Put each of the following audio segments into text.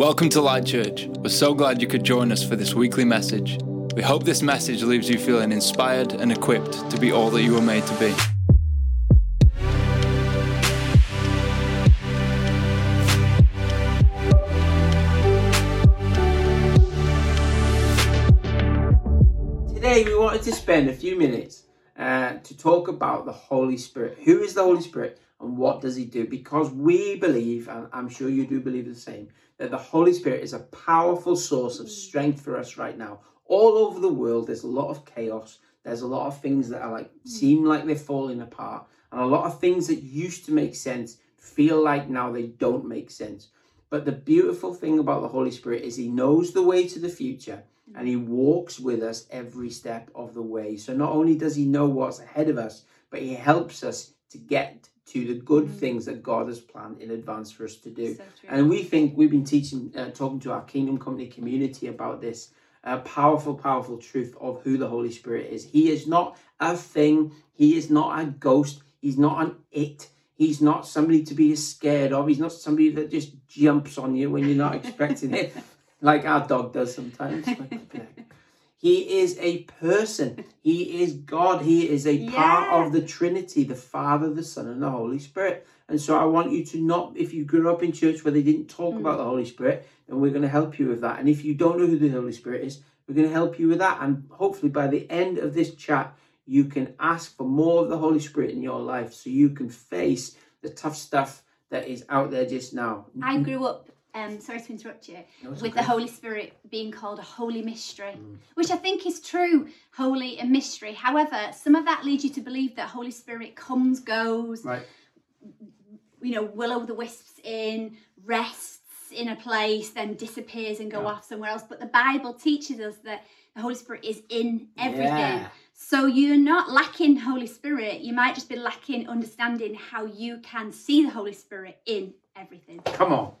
Welcome to Light Church. We're so glad you could join us for this weekly message. We hope this message leaves you feeling inspired and equipped to be all that you were made to be. Today, we wanted to spend a few minutes uh, to talk about the Holy Spirit. Who is the Holy Spirit and what does he do? Because we believe, and I'm sure you do believe the same, that the Holy Spirit is a powerful source of strength for us right now. All over the world, there's a lot of chaos. There's a lot of things that are like hmm. seem like they're falling apart, and a lot of things that used to make sense feel like now they don't make sense. But the beautiful thing about the Holy Spirit is he knows the way to the future and he walks with us every step of the way. So not only does he know what's ahead of us, but he helps us to get to the good Mm. things that God has planned in advance for us to do. So. And we think we've been teaching, uh, talking to our Kingdom Company community about this uh, powerful, powerful truth of who the Holy Spirit is. He is not a thing. He is not a ghost. He's not an it. He's not somebody to be scared of. He's not somebody that just jumps on you when you're not expecting it, like our dog does sometimes. He is a person. He is God. He is a part of the Trinity, the Father, the Son, and the Holy Spirit. And so I want you to not, if you grew up in church where they didn't talk about the mm. Holy Spirit, then we're going to help you with that. And if you don't know who the Holy Spirit is, we're going to help you with that. And hopefully by the end of this chat, you can ask for more of the Holy Spirit in your life so you can face the tough stuff that is out there just now. I grew up, um, sorry to interrupt you, No, with okay. the Holy Spirit being called a holy mystery, which I think is true, holy and mystery. However, some of that leads you to believe that Holy Spirit comes, goes, Right. you know, will o' the wisps in, rests in a place, then disappears and go Yeah. off somewhere else. But the Bible teaches us that the Holy Spirit is in everything. Yeah. So you're not lacking Holy Spirit. You might just be lacking understanding how you can see the Holy Spirit in everything. Come on.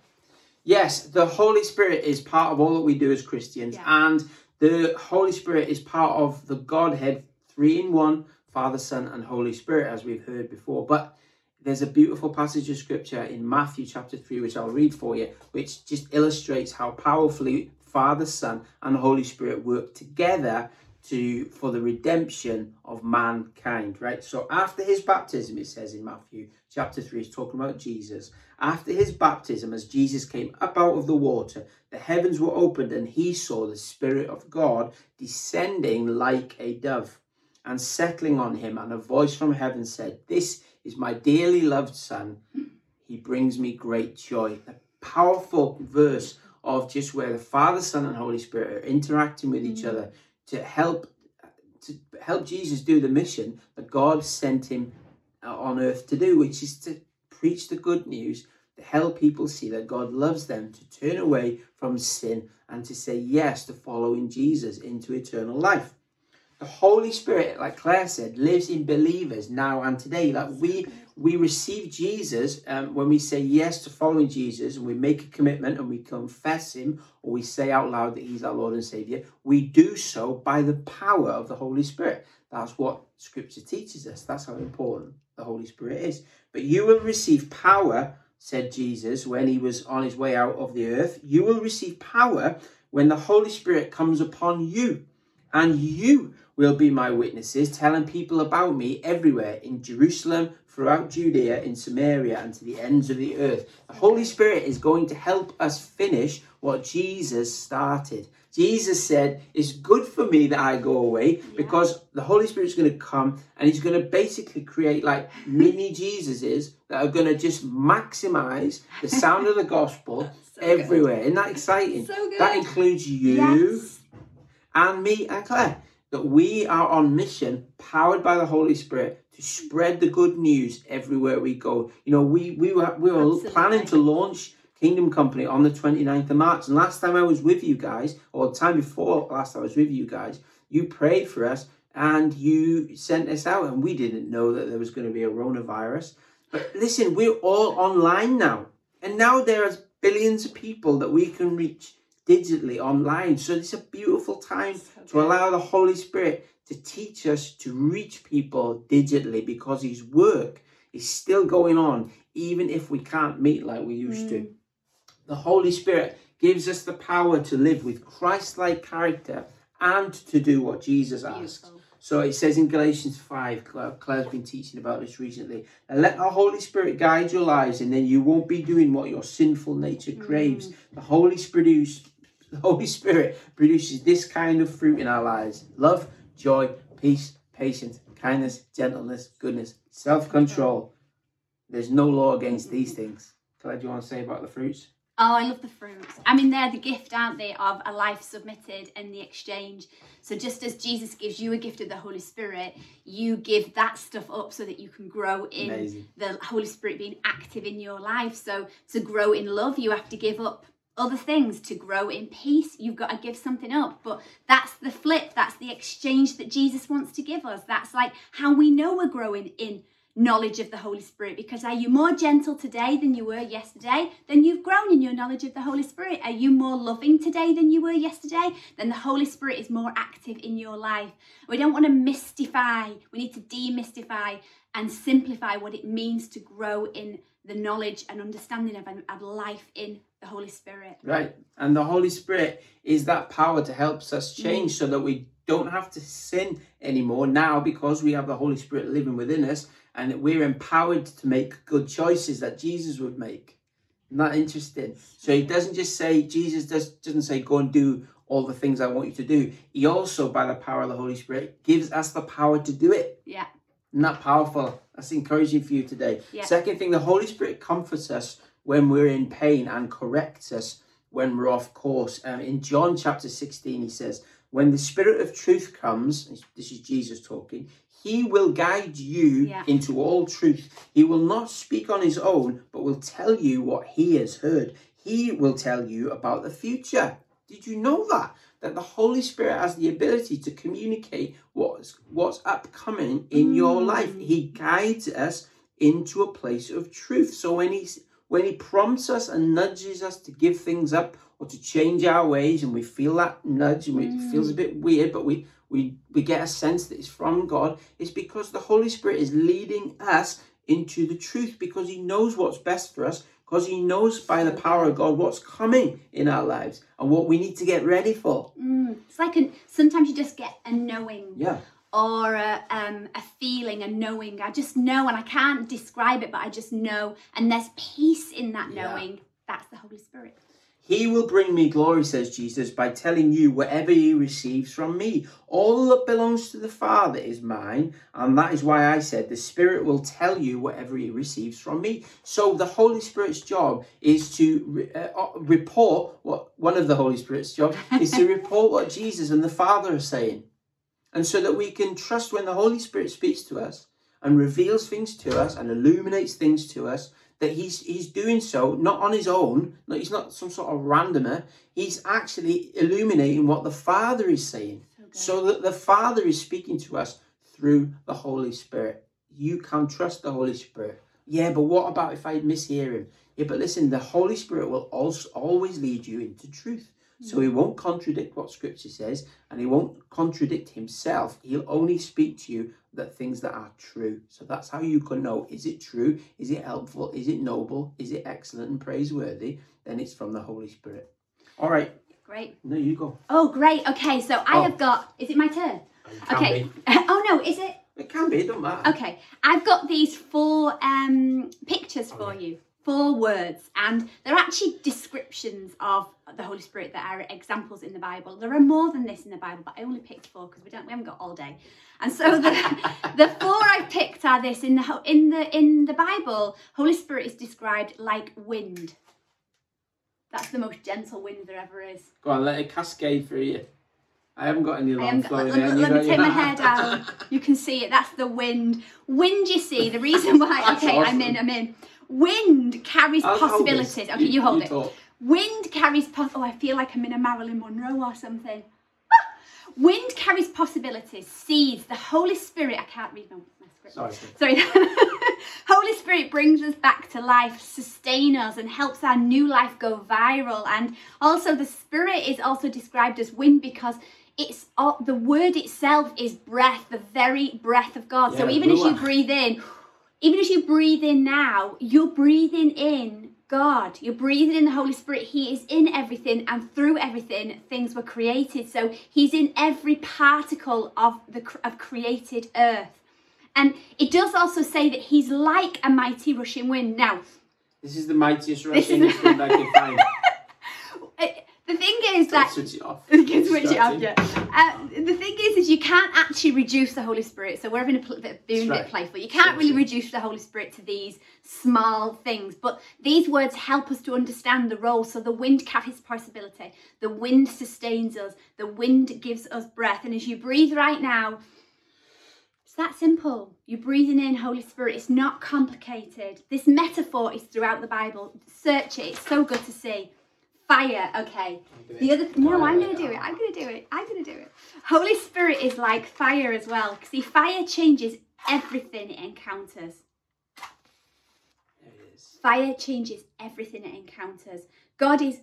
Yes, the Holy Spirit is part of all that we do as Christians, Yeah. and the Holy Spirit is part of the Godhead, three in one Father, Son, and Holy Spirit, as we've heard before. But there's a beautiful passage of scripture in Matthew chapter 3, which I'll read for you, which just illustrates how powerfully Father, Son, and Holy Spirit work together to for the redemption of mankind right? So after his baptism it says in matthew chapter 3 it's talking about jesus. After his baptism as jesus came up out of the water the heavens were opened and he saw the spirit of god descending like a dove and settling on him. And a voice from heaven said this is my dearly loved son. He brings me great joy. A powerful verse of just where the father son and holy spirit are interacting with each mm. other to help to help Jesus do the mission that God sent him uh, on earth to do, which is to preach the good news, to help people see that God loves them, to turn away from sin, and to say yes to following Jesus into eternal life. The Holy Spirit, like Claire said, lives in believers now and today. That we we receive Jesus um, when we say yes to following Jesus and we make a commitment and we confess Him or we say out loud that He's our Lord and Savior. We do so by the power of the Holy Spirit. That's what Scripture teaches us. That's how important the Holy Spirit is. But you will receive power, said Jesus when He was on His way out of the earth. You will receive power when the Holy Spirit comes upon you and you will be my witnesses, telling people about me everywhere in Jerusalem, throughout Judea, in Samaria, and to the ends of the earth. The Holy Spirit is going to help us finish what Jesus started. Jesus said, It's good for me that I go away because the Holy Spirit's going to come and He's going to basically create like mini Jesuses that are going to just maximize the sound of the gospel So good. everywhere. Isn't that exciting? So good. That includes you Yes. and me and Claire that we are on mission, powered by the Holy Spirit, to spread the good news everywhere we go. You know, we we were we were Absolutely. planning to launch Kingdom Company on the 29th of March. And last time I was with you guys, or the time before last time I was with you guys, you prayed for us and you sent us out, and we didn't know that there was going to be a coronavirus. But listen, we're all online now. And now there are billions of people that we can reach digitally online. So it's a beautiful time So to allow the Holy Spirit to teach us to reach people digitally because His work is still going on, even if we can't meet like we used to. Mm. The Holy Spirit gives us the power to live with Christ like character and to do what Jesus asked. Beautiful. So it says in Galatians 5, Claire- Claire's been teaching about this recently. And let the Holy Spirit guide your lives, and then you won't be doing what your sinful nature craves. Mm. The Holy Spirit, the Holy Spirit produces this kind of fruit in our lives love, joy, peace, patience, kindness, gentleness, goodness, self control. There's no law against these things. Claire, do you want to say about the fruits? Oh, I love the fruits. I mean, they're the gift, aren't they, of a life submitted and the exchange. So just as Jesus gives you a gift of the Holy Spirit, you give that stuff up so that you can grow in Amazing. the Holy Spirit being active in your life. So to grow in love, you have to give up other things. To grow in peace, you've got to give something up. But that's the flip. That's the exchange that Jesus wants to give us. That's like how we know we're growing in knowledge of the Holy Spirit because are you more gentle today than you were yesterday? Then you've grown in your knowledge of the Holy Spirit. Are you more loving today than you were yesterday? Then the Holy Spirit is more active in your life. We don't want to mystify, we need to demystify and simplify what it means to grow in the knowledge and understanding of, of life in the Holy Spirit. Right. And the Holy Spirit is that power to help us change so that we don't have to sin anymore now because we have the Holy Spirit living within us and that we're empowered to make good choices that Jesus would make. Isn't that interesting? So he doesn't just say, Jesus does, doesn't say, go and do all the things I want you to do. He also, by the power of the Holy Spirit, gives us the power to do it. Yeah. Isn't that powerful? That's encouraging for you today. Yeah. Second thing, the Holy Spirit comforts us when we're in pain and corrects us when we're off course. Um, in John chapter 16, he says, When the Spirit of truth comes, this is Jesus talking, he will guide you Yeah. into all truth. He will not speak on his own, but will tell you what he has heard. He will tell you about the future. Did you know that? That the Holy Spirit has the ability to communicate what's what's upcoming in your life. He guides us into a place of truth. So when he's when he prompts us and nudges us to give things up or to change our ways, and we feel that nudge and we, it feels a bit weird, but we we we get a sense that it's from God, it's because the Holy Spirit is leading us into the truth because he knows what's best for us, because he knows by the power of God what's coming in our lives and what we need to get ready for. Mm. It's like an, sometimes you just get a knowing. Yeah. Or a, um, a feeling, a knowing. I just know, and I can't describe it, but I just know. And there's peace in that Yeah. knowing. That's the Holy Spirit. He will bring me glory, says Jesus, by telling you whatever he receives from me. All that belongs to the Father is mine, and that is why I said the Spirit will tell you whatever he receives from me. So the Holy Spirit's job is to re- uh, uh, report what one of the Holy Spirit's job is to report what Jesus and the Father are saying, and so that we can trust when the Holy Spirit speaks to us and reveals things to us and illuminates things to us that he's he's doing so not on his own no he's not some sort of randomer. He's actually illuminating what the father is saying. So that the father is speaking to us through the holy spirit. You can trust the holy spirit. Yeah but what about if i mishear him? Yeah but listen the holy spirit will also always lead you into truth so he won't contradict what scripture says and he won't contradict himself he'll only speak to you that things that are true so that's how you can know is it true is it helpful is it noble is it excellent and praiseworthy then it's from the holy spirit all right Great. no you go Oh, great. Okay, so I Oh. have got. Is it my turn? It Okay. oh no, is it? it can be it don't matter Okay, I've got these four um, pictures for Okay. you, four words, and they're actually descriptions of the Holy Spirit that are examples in the Bible. There are more than this in the Bible, but I only picked four because we don't we haven't got all day. And so the the four I've picked are this in the in the in the Bible. Holy Spirit is described like wind. That's the most gentle wind there ever is. go on let it cascade through you i haven't got any long flowing let, hair, let, you let me take my hair down. You can see it. That's the wind. Wind, you see, the reason why. Okay, I'm in, I'm in. Wind carries I'll possibilities. Okay, you, hold it. talk. Wind carries. Pos- oh, I feel like I'm in a Marilyn Monroe or something. Ah! Wind carries possibilities, seeds. The Holy Spirit. I can't read my, my script. Sorry. Sorry. Holy Spirit brings us back to life, sustain us, and helps our new life go viral. And also, the Spirit is also described as wind because it's all, the word itself is breath, the very breath of God. so even as you breathe in, even as you breathe in now, you're breathing in God. You're breathing in the Holy Spirit. He is in everything, and through everything, things were created. So He's in every particle of the of created earth. And it does also say that He's like a mighty rushing wind. Now, this is the mightiest rushing wind I can find. The thing is that switch it off. You can switch it off, yeah. Uh, the thing is, is you can't actually reduce the Holy Spirit. So we're having a bit, being a bit playful. You can't really reduce the Holy Spirit to these small things. But these words help us to understand the role. So the wind carries possibility. The wind sustains us. The wind gives us breath. And as you breathe right now, it's that simple. You're breathing in Holy Spirit. It's not complicated. This metaphor is throughout the Bible. Search it. It's so good to see. Fire, okay. The other no, Oh, I'm gonna do it. I'm gonna do it. I'm gonna do it. Holy Spirit is like fire as well. See, fire changes everything it encounters. There it is. Fire changes everything it encounters. God is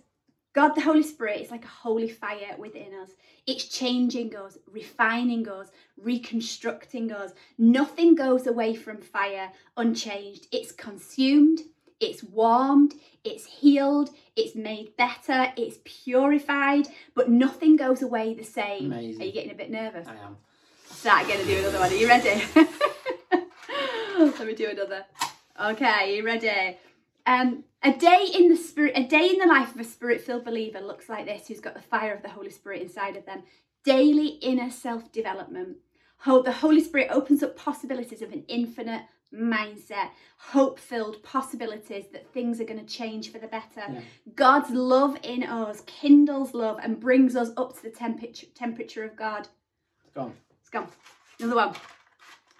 God, the Holy Spirit is like a holy fire within us. It's changing us, refining us, reconstructing us. Nothing goes away from fire unchanged. It's consumed, it's warmed, it's healed, it's made better, it's purified, but nothing goes away the same. Amazing. Are you getting a bit nervous? I am. Start gonna do another one. Are you ready? Let me do another. Okay, you ready? Um, a day in the spirit, a day in the life of a spirit-filled believer looks like this, who's got the fire of the Holy Spirit inside of them. Daily inner self-development. Hope the Holy Spirit opens up possibilities of an infinite mindset, hope-filled possibilities that things are going to change for the better. Yeah. God's love in us kindles love and brings us up to the temperature temperature of God. It's gone. It's gone. Another one.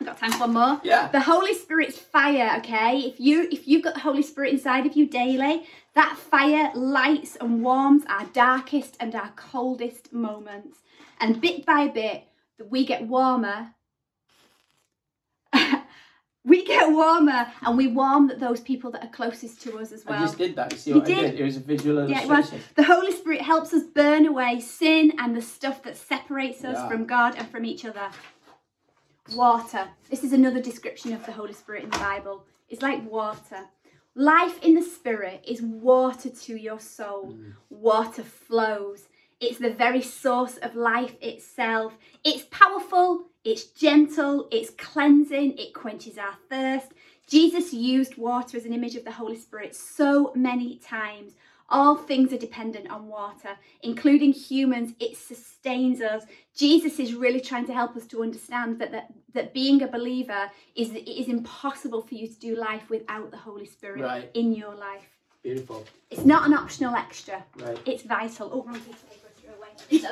I've got time for one more. Yeah. The Holy Spirit's fire, okay? If you if you've got the Holy Spirit inside of you daily, that fire lights and warms our darkest and our coldest moments. And bit by bit, we get warmer. We get warmer and we warm those people that are closest to us as well. I just did that. You see You what I did. did? It was a visual Yeah, it illustration. was. The Holy Spirit helps us burn away sin and the stuff that separates us Yeah. from God and from each other. Water. This is another description of the Holy Spirit in the Bible. It's like water. Life in the Spirit is water to your soul. Mm. Water flows. It's the very source of life itself. It's powerful, it's gentle, it's cleansing, it quenches our thirst. Jesus used water as an image of the Holy Spirit so many times. All things are dependent on water, including humans. It sustains us. Jesus is really trying to help us to understand that that, that being a believer is it is impossible for you to do life without the Holy Spirit Right. in your life. Beautiful. It's not an optional extra. Right. It's vital. Oh, So,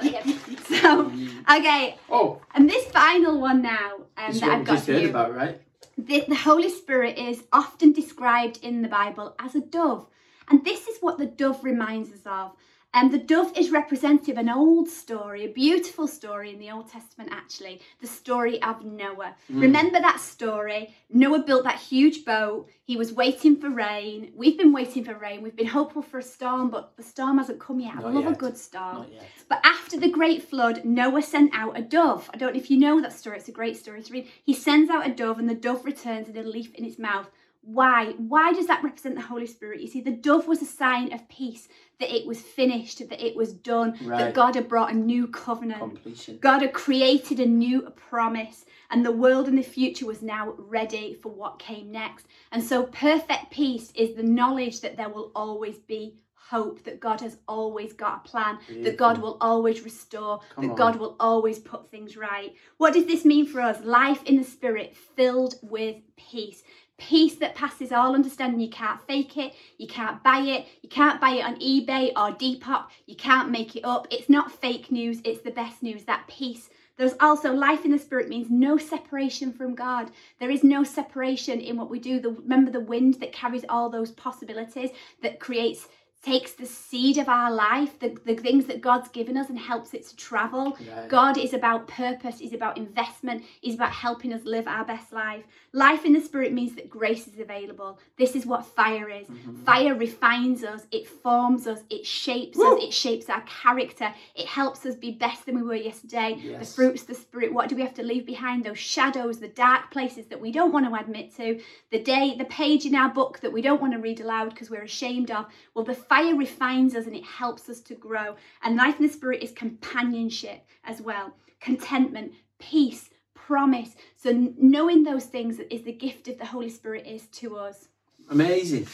so, okay, Oh, and this final one now um, that I've got just for heard you. about, right? The, the Holy Spirit is often described in the Bible as a dove, and this is what the dove reminds us of. And the dove is representative, of an old story, a beautiful story in the Old Testament, actually, the story of Noah. Remember that story? Noah built that huge boat. He was waiting for rain. We've been waiting for rain. We've been hopeful for a storm, but the storm hasn't come yet. I Not love a good storm. But after the great flood, Noah sent out a dove. I don't know if you know that story, it's a great story to read. He sends out a dove, and the dove returns with a leaf in its mouth. Why? Why does that represent the Holy Spirit? You see, the dove was a sign of peace, that it was finished, that it was done, that God had brought a new covenant. Completion. God had created a new promise, and the world in the future was now ready for what came next. And so, perfect peace is the knowledge that there will always be hope, that God has always got a plan, that God will always restore, Come that on. God will always put things right. What does this mean for us? Life in the Spirit filled with peace. Peace that passes all understanding. You can't fake it. You can't buy it. You can't buy it on eBay or Depop. You can't make it up. It's not fake news. It's the best news. That peace. There's also life in the spirit means no separation from God. There is no separation in what we do. The, remember the wind that carries all those possibilities that creates takes the seed of our life, the, the things that God's given us, and helps it to travel. God is about purpose, is about investment, is about helping us live our best life. Life in the Spirit means that grace is available. This is what fire is. Mm-hmm. Fire refines us, it forms us, it shapes Woo! us, it shapes our character, it helps us be better than we were yesterday. The fruits of the Spirit, what do we have to leave behind? Those shadows, the dark places that we don't want to admit to, the day, the page in our book that we don't want to read aloud because we're ashamed of. Well, the fire refines us and it helps us to grow. And life in the Spirit is companionship as well, contentment, peace, promise. So knowing those things is the gift of the Holy Spirit is to us. Amazing.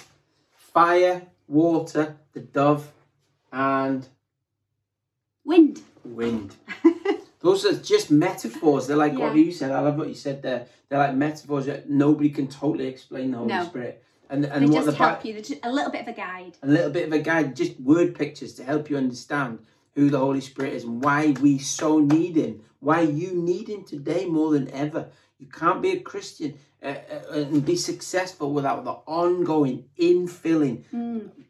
Fire, water, the dove, and Wind. wind. Those are just metaphors. They're like what you said. I love what you said there. They're like metaphors that nobody can totally explain the Holy No. Spirit. And and They what just the help you. They're just a little bit of a guide. a little bit of a guide, just word pictures to help you understand who the Holy Spirit is and why we so need Him, why you need Him today more than ever. You can't be a Christian uh, uh, and be successful without the ongoing infilling,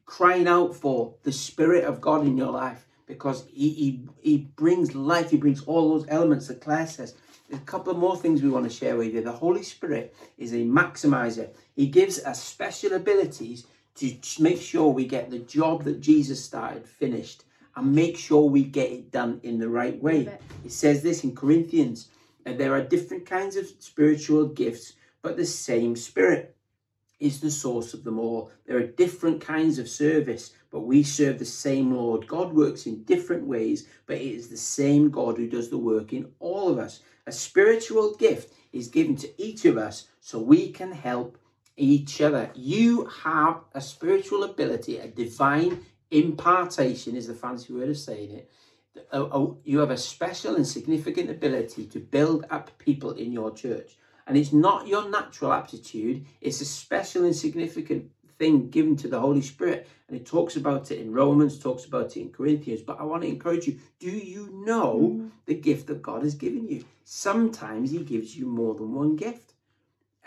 crying out for the Spirit of God in your life because He, he, he brings life, He brings all those elements that Claire says. A couple of more things we want to share with you. The Holy Spirit is a maximizer. He gives us special abilities to make sure we get the job that Jesus started finished and make sure we get it done in the right way. It. It says this in Corinthians that there are different kinds of spiritual gifts, but the same Spirit is the source of them all. There are different kinds of service, but we serve the same Lord. God works in different ways, but it is the same God who does the work in all of us. A spiritual gift is given to each of us so we can help each other. You have a spiritual ability, a divine impartation is the fancy word of saying it. You have a special and significant ability to build up people in your church. And it's not your natural aptitude, it's a special and significant thing given to the Holy Spirit. And it talks about it in Romans, talks about it in Corinthians. But I want to encourage you do you know the gift that God has given you? Sometimes He gives you more than one gift.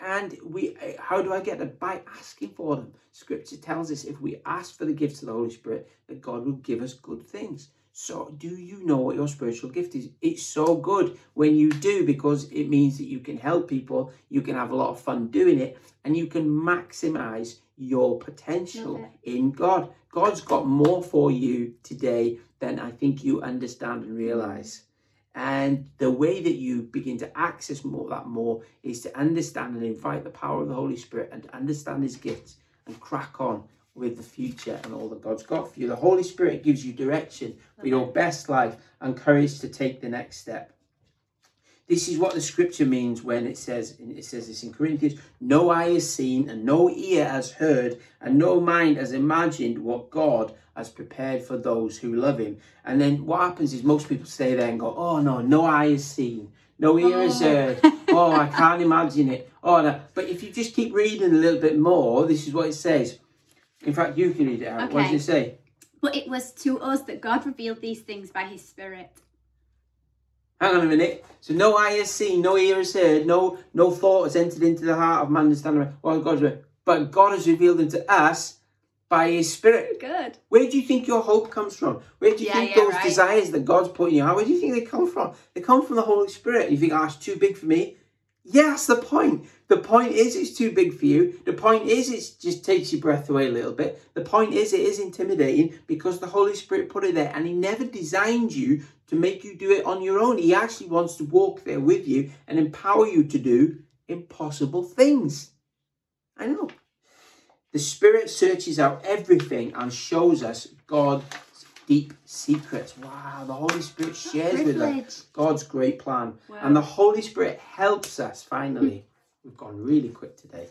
And we, uh, how do I get them? By asking for them. Scripture tells us if we ask for the gifts of the Holy Spirit, that God will give us good things. So, do you know what your spiritual gift is? It's so good when you do because it means that you can help people, you can have a lot of fun doing it, and you can maximize your potential in God. God's got more for you today than I think you understand and realize. Mm. And the way that you begin to access more that more is to understand and invite the power of the Holy Spirit and to understand his gifts and crack on with the future and all that God's got for you. The Holy Spirit gives you direction for your best life and courage to take the next step. This is what the scripture means when it says it says this in Corinthians, no eye has seen and no ear has heard and no mind has imagined what God has prepared for those who love him. And then what happens is most people stay there and go, "Oh no, no eye has seen, no ear has Oh. heard. Oh, I can't imagine it. Oh no." But if you just keep reading a little bit more, this is what it says. In fact, you can read it out. What does it say? But it was to us that God revealed these things by his Spirit. Hang on a minute. So no eye has seen, no ear has heard, no no thought has entered into the heart of man to understand what God's will. But God has revealed them to us by His Spirit. Good. Where do you think your hope comes from? Where do you Yeah, think yeah, those right. desires that God's put in your heart? Where do you think they come from? They come from the Holy Spirit. You think, oh, it's too big for me. Yeah, that's the point. The point is it's too big for you. The point is it just takes your breath away a little bit. The point is it is intimidating because the Holy Spirit put it there and He never designed you to make you do it on your own. He actually wants to walk there with you and empower you to do impossible things. I know. The Spirit searches out everything and shows us God's deep secrets. Wow, the Holy Spirit shares with us God's great plan. Wow. And the Holy Spirit helps us, finally. We've gone really quick today.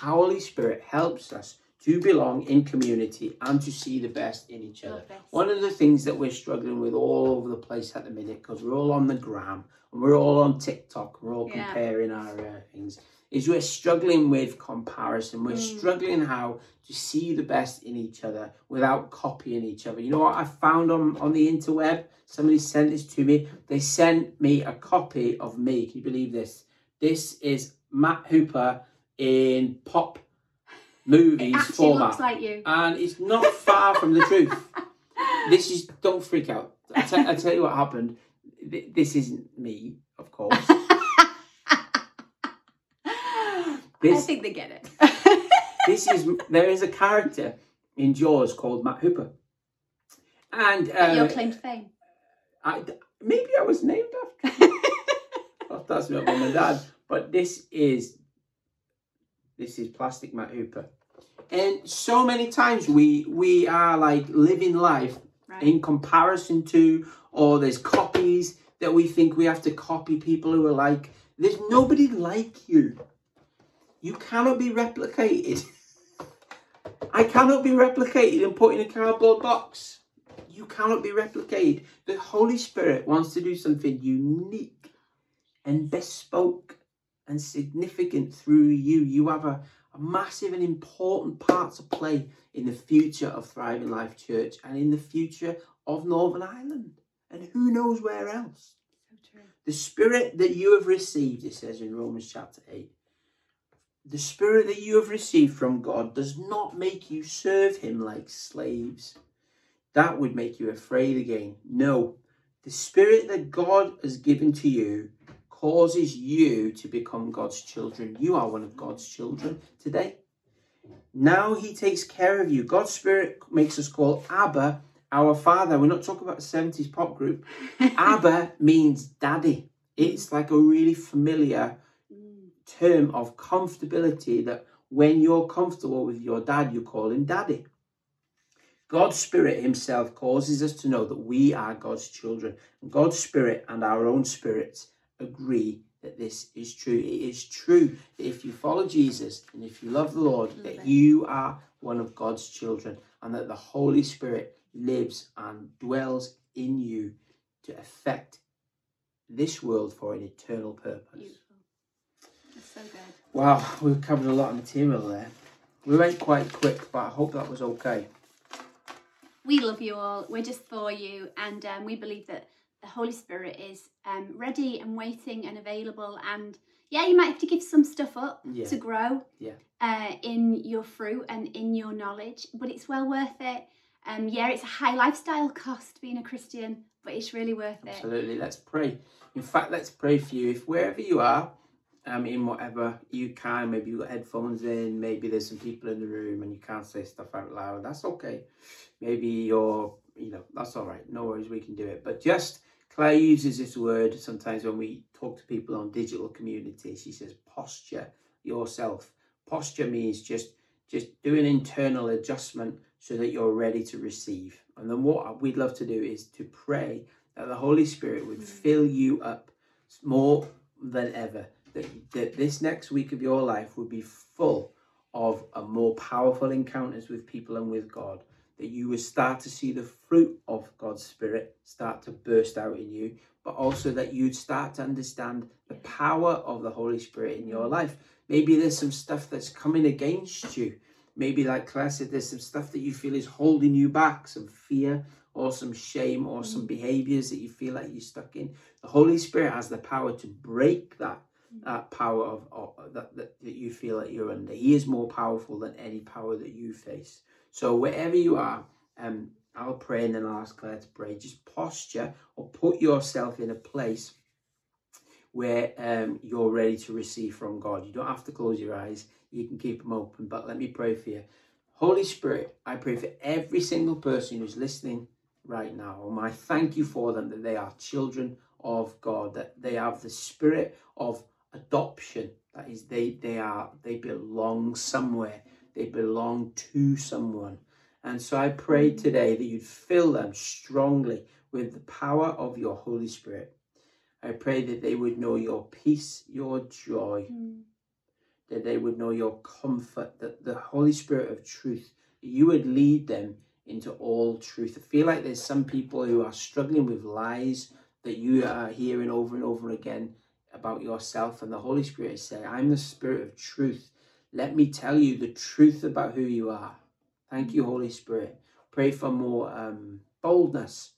The Holy Spirit helps us to belong in community and to see the best in each other. Love. One of the things that we're struggling with all over the place at the minute, because we're all on the gram and we're all on TikTok, we're all Yeah. comparing our uh, things, is we're struggling with comparison. We're Mm. struggling how to see the best in each other without copying each other. You know what I found on, on the interweb? Somebody sent this to me. They sent me a copy of me. Can you believe this? This is Matt Hooper in pop movies It format, looks like you. and it's not far from the truth. This is don't freak out. I tell, I tell you what happened. Th- This isn't me, of course. I This think they get it. this is there is a character in Jaws called Matt Hooper, and Your uh, claim to fame. I, maybe I was named after. That's not mum and dad, but this is this is plastic Matt Hooper, and so many times we we are like living life Right. in comparison to, or there's copies that we think we have to copy people who are like. There's nobody like you. You cannot be replicated. I cannot be replicated and put in a cardboard box. You cannot be replicated. The Holy Spirit wants to do something unique and bespoke and significant through you. You have a, a massive and important part to play in the future of Thriving Life Church and in the future of Northern Ireland. And who knows where else? So true. The spirit that you have received, it says in Romans chapter 8, the spirit that you have received from God does not make you serve him like slaves. That would make you afraid again. No, the spirit that God has given to you causes you to become God's children. You are one of God's children today. Now he takes care of you. God's spirit makes us call Abba our father. We're not talking about a 70s pop group. Abba means daddy. It's like a really familiar. Term of comfortability that when you're comfortable with your dad, you call him daddy. God's Spirit Himself causes us to know that we are God's children. And God's Spirit and our own spirits agree that this is true. It is true that if you follow Jesus and if you love the Lord, that it. you are one of God's children and that the Holy Spirit lives and dwells in you to affect this world for an eternal purpose. So good. Wow, we've covered a lot of material there. We went quite quick, but I hope that was okay. We love you all. We're just for you, and um, we believe that the Holy Spirit is um, ready and waiting and available. And yeah, you might have to give some stuff up Yeah. to grow Yeah. uh, in your fruit and in your knowledge, but it's well worth it. Um, yeah, it's a high lifestyle cost being a Christian, but it's really worth it. Absolutely. Let's pray. In fact, let's pray for you. If wherever you are, um, in whatever you can, maybe you've got headphones in, maybe there's some people in the room and you can't say stuff out loud, that's okay. Maybe you're, you know, that's all right. No worries, we can do it. But just, Claire uses this word sometimes when we talk to people on digital communities. She says, posture yourself. Posture means just just do an internal adjustment so that you're ready to receive. And then what we'd love to do is to pray that the Holy Spirit would fill you up more than ever. That, that this next week of your life would be full of a more powerful encounters with people and with God. That you would start to see the fruit of God's Spirit start to burst out in you, but also that you'd start to understand the power of the Holy Spirit in your life. Maybe there's some stuff that's coming against you. Maybe, like Claire said, there's some stuff that you feel is holding you back, some fear or some shame or some mm. behaviors that you feel like you're stuck in. The Holy Spirit has the power to break that that power of, that, that that you feel that you're under. He is more powerful than any power that you face. So wherever you are, um, I'll pray and then I'll ask Claire to pray. Just posture or put yourself in a place where um, you're ready to receive from God. You don't have to close your eyes. You can keep them open. But let me pray for you. Holy Spirit, I pray for every single person who's listening right now. And I thank you for them that they are children of God, that they have the spirit of adoption. That is, they they are they belong somewhere. They belong to someone. And so I pray today that you'd fill them strongly with the power of your Holy Spirit. I pray that they would know your peace, your joy, Mm. that they would know your comfort, that the Holy Spirit of truth, you would lead them into all truth. I feel like there's some people who are struggling with lies that you are hearing over and over again about yourself, and the Holy Spirit is saying, I'm the Spirit of truth. Let me tell you the truth about who you are. Thank you, Holy Spirit. Pray for more um, boldness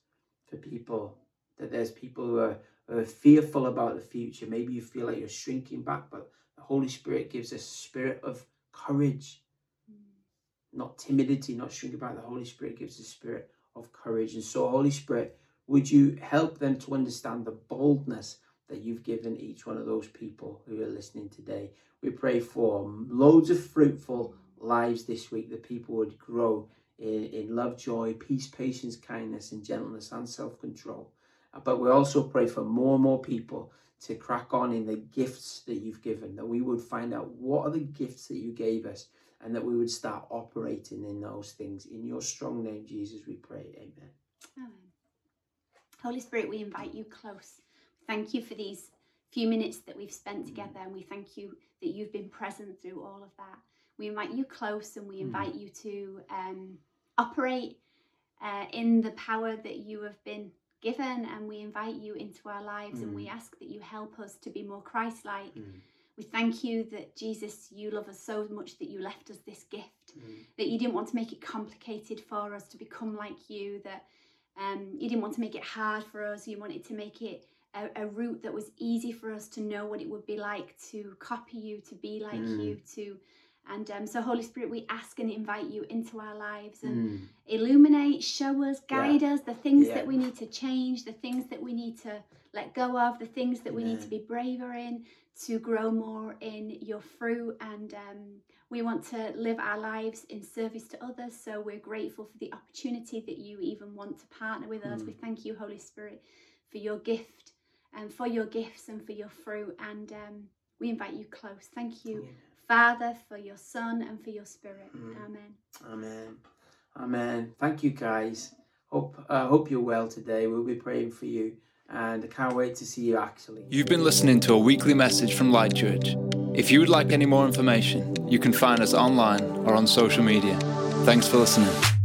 for people, that there's people who are, who are fearful about the future. Maybe you feel like you're shrinking back, but the Holy Spirit gives a spirit of courage not timidity, not shrinking back. The Holy Spirit gives a spirit of courage. And so, Holy Spirit, would you help them to understand the boldness that you've given each one of those people who are listening today? We pray for loads of fruitful lives this week, that people would grow in, in love, joy, peace, patience, kindness, and gentleness and self control. Uh, but we also pray for more and more people to crack on in the gifts that you've given, that we would find out what are the gifts that you gave us, and that we would start operating in those things. In your strong name, Jesus, we pray. Amen. Amen. Holy Spirit, we invite you close. Thank you for these few minutes that we've spent together, and we thank you that you've been present through all of that. We invite you close and we mm. invite you to um, operate uh, in the power that you have been given, and we invite you into our lives mm. and we mm. ask that you help us to be more Christ like. Mm. We thank you that Jesus, you love us so much that you left us this gift, mm. that you didn't want to make it complicated for us to become like you, that um, you didn't want to make it hard for us, you wanted to make it a, a, route that was easy for us to know what it would be like to copy you, to be like mm. you, to and um, so, Holy Spirit, we ask and invite you into our lives and mm. illuminate, show us, guide yeah. us the things yeah. that we need to change, the things that we need to let go of, the things that we need to be braver in, to grow more in your fruit. And um, we want to live our lives in service to others. So, we're grateful for the opportunity that you even want to partner with us. Mm. We thank you, Holy Spirit, for your gift and for your gifts and for your fruit. And um, we invite you close. Thank you. Yeah Father, for your Son, and for your Spirit. Mm. Amen. Amen. Amen. Thank you, guys. Hope uh, hope you're well today. We'll be praying for you, and I can't wait to see you actually. You've been listening to a weekly message from Light Church. If you would like any more information, you can find us online or on social media. Thanks for listening.